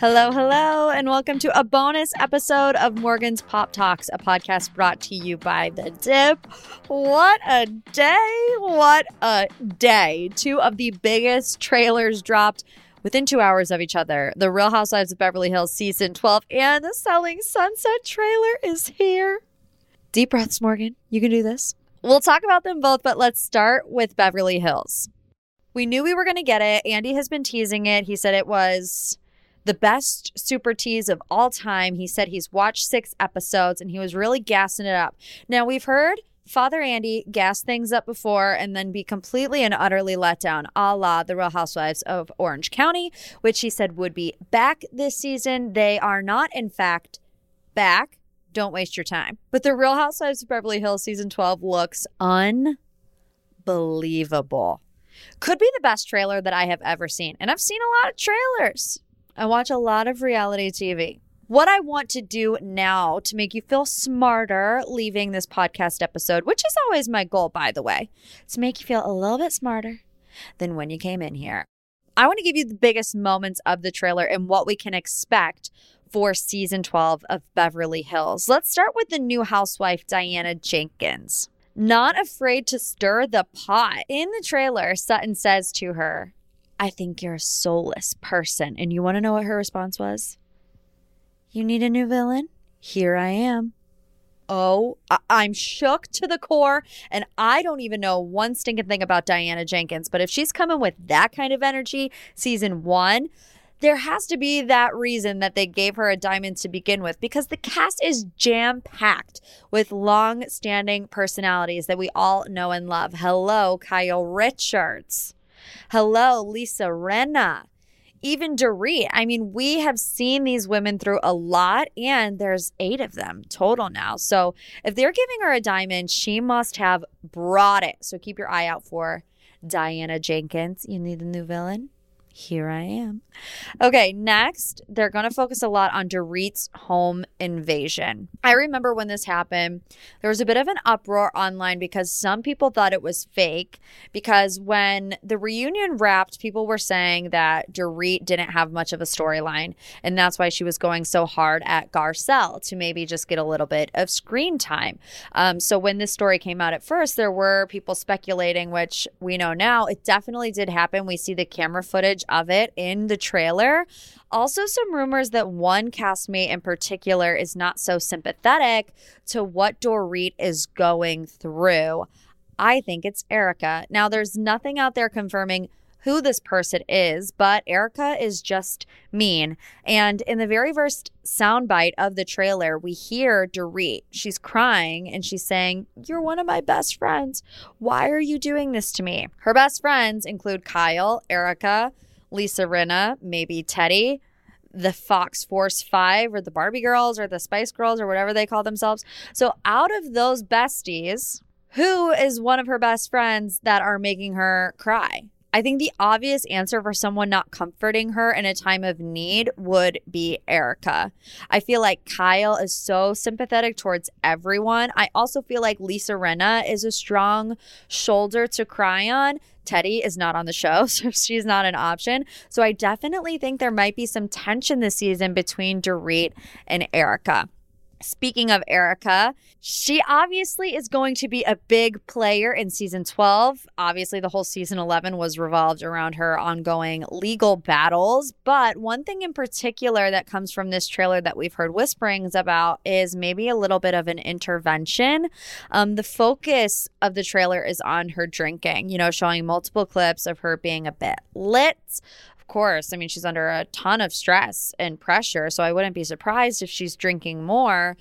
Hello, hello, and welcome to a bonus episode of Morgan's Pop Talks, a podcast brought to you by The Dip. What a day! What a day! Two of the biggest trailers dropped within two hours of each other. The Real Housewives of Beverly Hills season 12 and the Selling Sunset trailer is here. Deep breaths, Morgan. You can do this. We'll talk about them both, but let's start with Beverly Hills. We knew we were going to get it. Andy has been teasing it. He said it was the best super tease of all time. He said he's watched six episodes and he was really gassing it up. Now, we've heard Father Andy gas things up before and then be completely and utterly let down, a la The Real Housewives of Orange County, which he said would be back this season. They are not, in fact, back. Don't waste your time. But The Real Housewives of Beverly Hills season 12 looks unbelievable. Could be the best trailer that I have ever seen. And I've seen a lot of trailers. I watch a lot of reality TV. What I want to do now to make you feel smarter leaving this podcast episode, which is always my goal, by the way, to make you feel a little bit smarter than when you came in here. I want to give you the biggest moments of the trailer and what we can expect for season 12 of Beverly Hills. Let's start with the new housewife, Diana Jenkins. Not afraid to stir the pot. In the trailer, Sutton says to her, I think you're a soulless person. And you want to know what her response was? You need a new villain? Here I am. Oh, I- I'm shook to the core. And I don't even know one stinking thing about Diana Jenkins. But if she's coming with that kind of energy, season one, there has to be that reason that they gave her a diamond to begin with because the cast is jam packed with long standing personalities that we all know and love. Hello, Kyle Richards. Hello, Lisa Rinna. Even Dorit. I mean, we have seen these women through a lot, and there's eight of them total now. So if they're giving her a diamond, she must have brought it. So keep your eye out for Diana Jenkins. You need a new villain? Here I am. Okay, next, they're going to focus a lot on Dorit's home invasion. I remember when this happened, there was a bit of an uproar online because some people thought it was fake. Because when the reunion wrapped, people were saying that Dorit didn't have much of a storyline. And that's why she was going so hard at Garcelle to maybe just get a little bit of screen time. Um, so when this story came out at first, there were people speculating, which we know now it definitely did happen. We see the camera footage of it in the trailer. Also, some rumors that one castmate in particular is not so sympathetic to what Dorit is going through. I think it's Erika. Now, there's nothing out there confirming who this person is, but Erika is just mean. And in the very first soundbite of the trailer, we hear Dorit. She's crying and she's saying, You're one of my best friends. Why are you doing this to me? Her best friends include Kyle, Erika, Lisa Rinna, maybe Teddy, the Fox Force 5 or the Barbie Girls or the Spice Girls or whatever they call themselves. So, out of those besties, who is one of her best friends that are making her cry? I think the obvious answer for someone not comforting her in a time of need would be Erika. I feel like Kyle is so sympathetic towards everyone. I also feel like Lisa Rinna is a strong shoulder to cry on. Teddy is not on the show, so she's not an option. So I definitely think there might be some tension this season between Dorit and Erika. Speaking of Erika, she obviously is going to be a big player in season 12. Obviously, the whole season 11 was revolved around her ongoing legal battles. But one thing in particular that comes from this trailer that we've heard whisperings about is maybe a little bit of an intervention. Um, the focus of the trailer is on her drinking, you know, showing multiple clips of her being a bit lit, course. I mean, she's under a ton of stress and pressure, so I wouldn't be surprised if she's drinking more.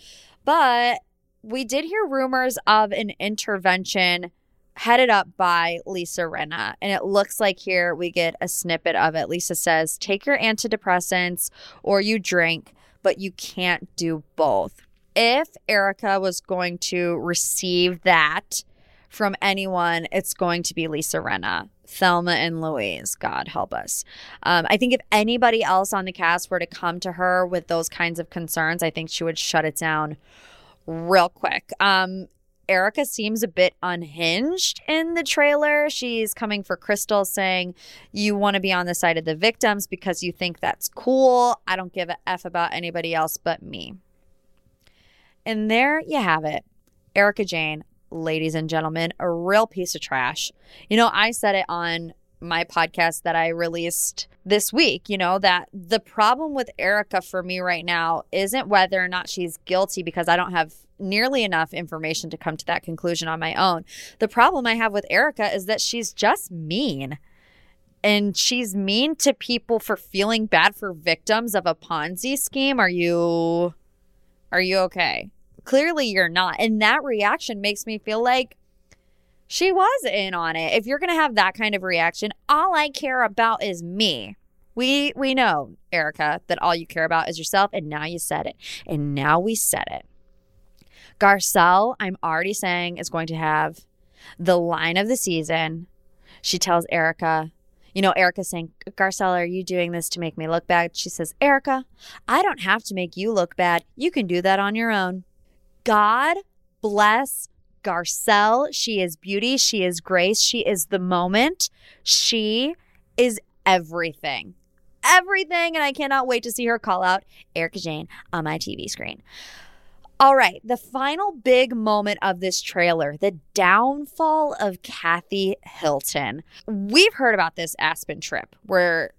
But we did hear rumors of an intervention headed up by Lisa Rinna. And it looks like here we get a snippet of it. Lisa says, Take your antidepressants or you drink, but you can't do both. If Erika was going to receive that from anyone, it's going to be Lisa Rinna. Thelma and Louise, God help us. Um, I think if anybody else on the cast were to come to her with those kinds of concerns, I think she would shut it down real quick. Um, Erika seems a bit unhinged in the trailer. She's coming for Crystal, saying, You want to be on the side of the victims because you think that's cool. I don't give a F about anybody else but me. And there you have it. Erika Jayne, ladies and gentlemen, a real piece of trash. You know, I said it on my podcast that I released this week, you know, that the problem with Erika for me right now isn't whether or not she's guilty because I don't have nearly enough information to come to that conclusion on my own. The problem I have with Erika is that she's just mean. And she's mean to people for feeling bad for victims of a Ponzi scheme. Are you are you okay? Clearly, you're not. And that reaction makes me feel like she was in on it. If you're going to have that kind of reaction, all I care about is me. We we know, Erika, that all you care about is yourself and now you said it. And now we said it. Garcelle, I'm already saying is going to have the line of the season. She tells Erika, you know, Erika saying, Garcelle, are you doing this to make me look bad? She says, Erika, I don't have to make you look bad. You can do that on your own. God bless Garcelle. She is beauty. She is grace. She is the moment. She is everything. Everything. And I cannot wait to see her call out Erika Jayne on my TV screen. All right, the final big moment of this trailer the downfall of Kathy Hilton. We've heard about this Aspen trip where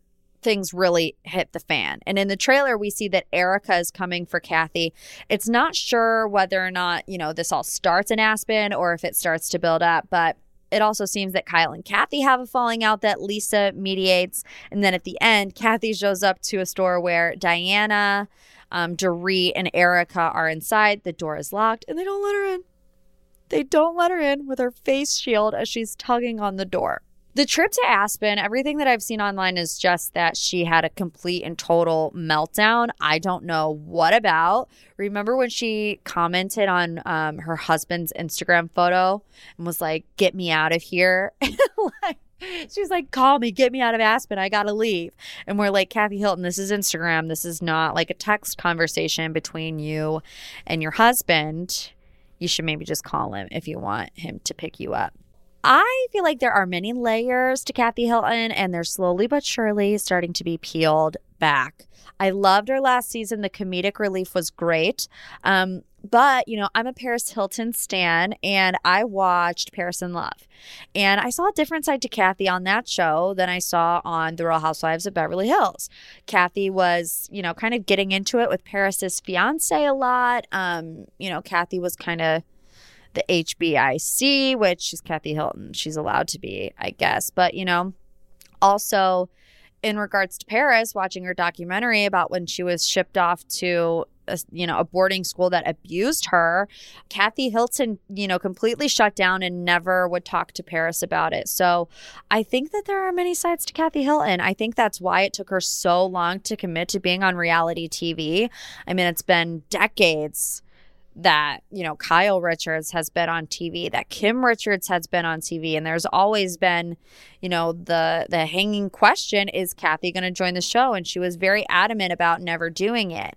things really hit the fan. And in the trailer, we see that Erika is coming for Kathy. It's not sure whether or not, you know, this all starts in Aspen or if it starts to build up, but it also seems that Kyle and Kathy have a falling out that Lisa mediates. And then at the end, Kathy shows up to a store where Diana, um, Dorit, and Erika are inside. The door is locked and they don't let her in. They don't let her in with her face shield as she's tugging on the door. The trip to Aspen, everything that I've seen online is just that she had a complete and total meltdown. I don't know what about. Remember when she commented on um, her husband's Instagram photo and was like, "Get me out of here." like, she was like, "Call me, get me out of Aspen. I gotta leave." And we're like, "Kathy Hilton, this is Instagram. This is not like a text conversation between you and your husband. You should maybe just call him if you want him to pick you up." I feel like there are many layers to Kathy Hilton, and they're slowly but surely starting to be peeled back. I loved her last season. The comedic relief was great. Um, but, you know, I'm a Paris Hilton stan and I watched Paris in Love. And I saw a different side to Kathy on that show than I saw on The Real Housewives of Beverly Hills. Kathy was, you know, kind of getting into it with Paris's fiance a lot. Um, you know, Kathy was kind of the HBIC, which is Kathy Hilton. She's allowed to be, I guess. But, you know, also in regards to Paris, watching her documentary about when she was shipped off to a, you know a boarding school that abused her kathy hilton you know completely shut down and never would talk to paris about it so i think that there are many sides to kathy hilton i think that's why it took her so long to commit to being on reality tv i mean it's been decades that, you know, Kyle Richards has been on TV, that Kim Richards has been on TV, and there's always been, you know, the the hanging question is Kathy going to join the show and she was very adamant about never doing it.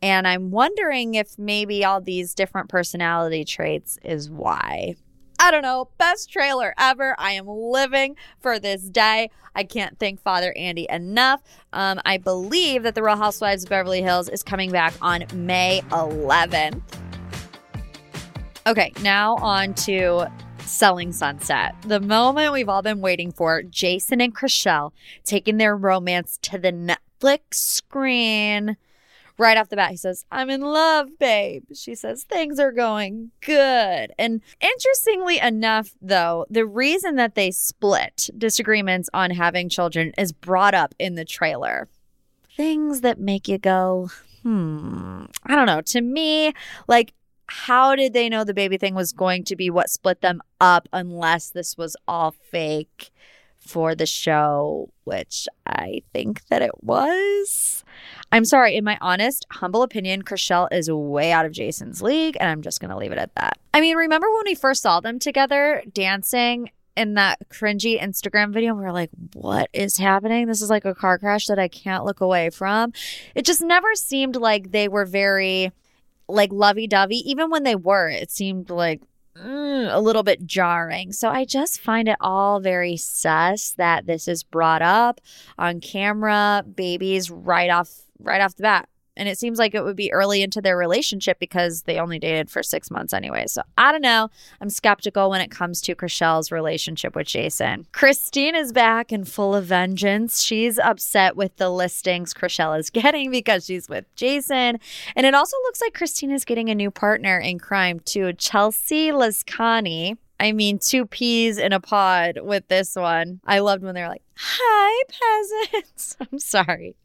And I'm wondering if maybe all these different personality traits is why. I don't know, best trailer ever. I am living for this day. I can't thank Father Andy enough. Um, I believe that The Real Housewives of Beverly Hills is coming back on May 11th. Okay, now on to Selling Sunset. The moment we've all been waiting for Jason and Chrishell taking their romance to the Netflix screen right off the bat, he says, I'm in love, babe. She says, things are going good. And interestingly enough, though, the reason that they split disagreements on having children is brought up in the trailer. Things that make you go, hmm, I don't know. To me, like, how did they know the baby thing was going to be what split them up unless this was all fake for the show, which I think that it was? I'm sorry, in my honest, humble opinion, Chrishell is way out of Jason's league, and I'm just going to leave it at that. I mean, remember when we first saw them together dancing in that cringy Instagram video? We were like, what is happening? This is like a car crash that I can't look away from. It just never seemed like they were very like lovey dovey. Even when they were, it seemed like mm, a little bit jarring. So I just find it all very sus that this is brought up on camera, babies right off right off the bat. And it seems like it would be early into their relationship because they only dated for six months anyway. So I don't know. I'm skeptical when it comes to Chrishell's relationship with Jason. Christine is back and full of vengeance. She's upset with the listings Chrishell is getting because she's with Jason. And it also looks like Christine is getting a new partner in crime too, Chelsea Lazkani. I mean, two peas in a pod with this one. I loved when they're like, Hi, peasants. I'm sorry.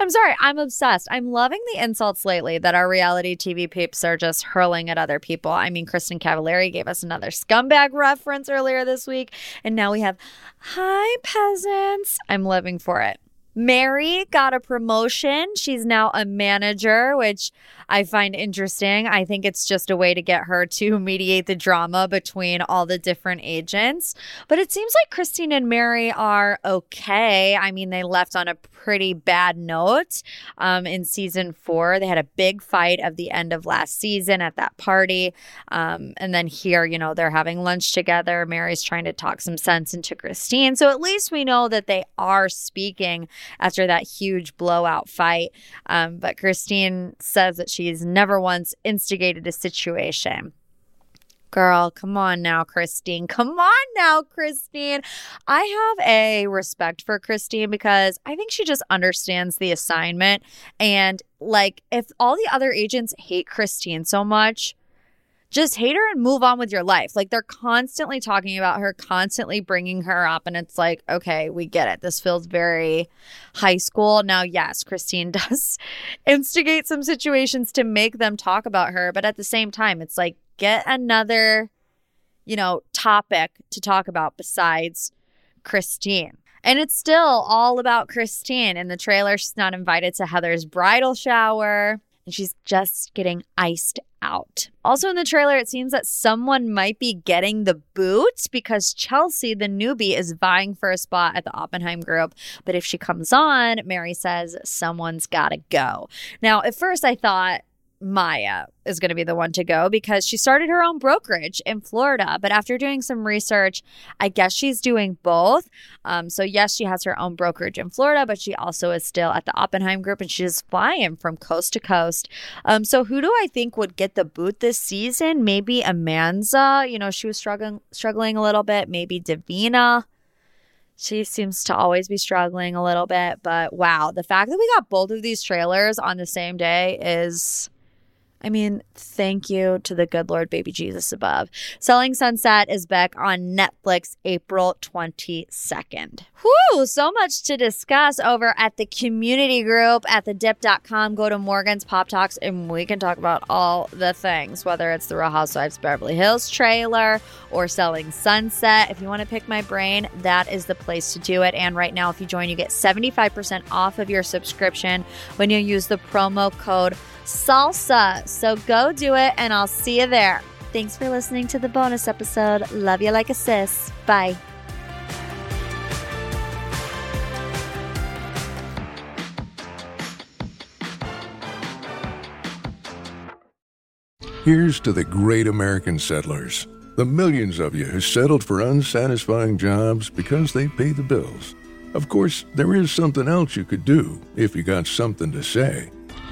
I'm sorry. I'm obsessed. I'm loving the insults lately that our reality TV peeps are just hurling at other people. I mean, Kristin Cavallari gave us another scumbag reference earlier this week. And now we have, Hi, peasants. I'm living for it. Mary got a promotion. She's now a manager, which I find interesting. I think it's just a way to get her to mediate the drama between all the different agents. But it seems like Christine and Mary are okay. I mean, they left on a pretty bad note um, in season four. They had a big fight of the end of last season at that party. Um, and then here, you know, they're having lunch together. Mary's trying to talk some sense into Christine. So at least we know that they are speaking after that huge blowout fight. Um, but Christine says that she's never once instigated a situation. Girl, come on now, Christine. Come on now, Christine. I have a respect for Christine because I think she just understands the assignment. And like, if all the other agents hate Christine so much, just hate her and move on with your life. Like they're constantly talking about her, constantly bringing her up. And it's like, okay, we get it. This feels very high school. Now, yes, Christine does instigate some situations to make them talk about her. But at the same time, it's like, get another, you know, topic to talk about besides Christine. And it's still all about Christine. In the trailer, she's not invited to Heather's bridal shower and she's just getting iced out. Also in the trailer, it seems that someone might be getting the boot because Chelsea, the newbie, is vying for a spot at the Oppenheim group. But if she comes on, Mary says someone's got to go. Now, at first, I thought Maya is going to be the one to go because she started her own brokerage in Florida. But after doing some research, I guess she's doing both. Um, so, yes, she has her own brokerage in Florida, but she also is still at the Oppenheim Group and she's flying from coast to coast. Um, so, who do I think would get the boot this season? Maybe Amanza. You know, she was struggling struggling a little bit. Maybe Davina. She seems to always be struggling a little bit, but wow, the fact that we got both of these trailers on the same day is I mean, thank you to the good Lord, baby Jesus above. Selling Sunset is back on Netflix April 22nd. Whew, so much to discuss over at the community group at thedip.com. Go to Morgan's Pop Talks and we can talk about all the things, whether it's the Real Housewives Beverly Hills trailer or Selling Sunset. If you want to pick my brain, that is the place to do it. And right now, if you join, you get 75% off of your subscription when you use the promo code salsa. So go do it, and I'll see you there. Thanks for listening to the bonus episode. Love you like a sis. Bye. Here's to the great American settlers, the millions of you who settled for unsatisfying jobs because they pay the bills. Of course, there is something else you could do if you got something to say.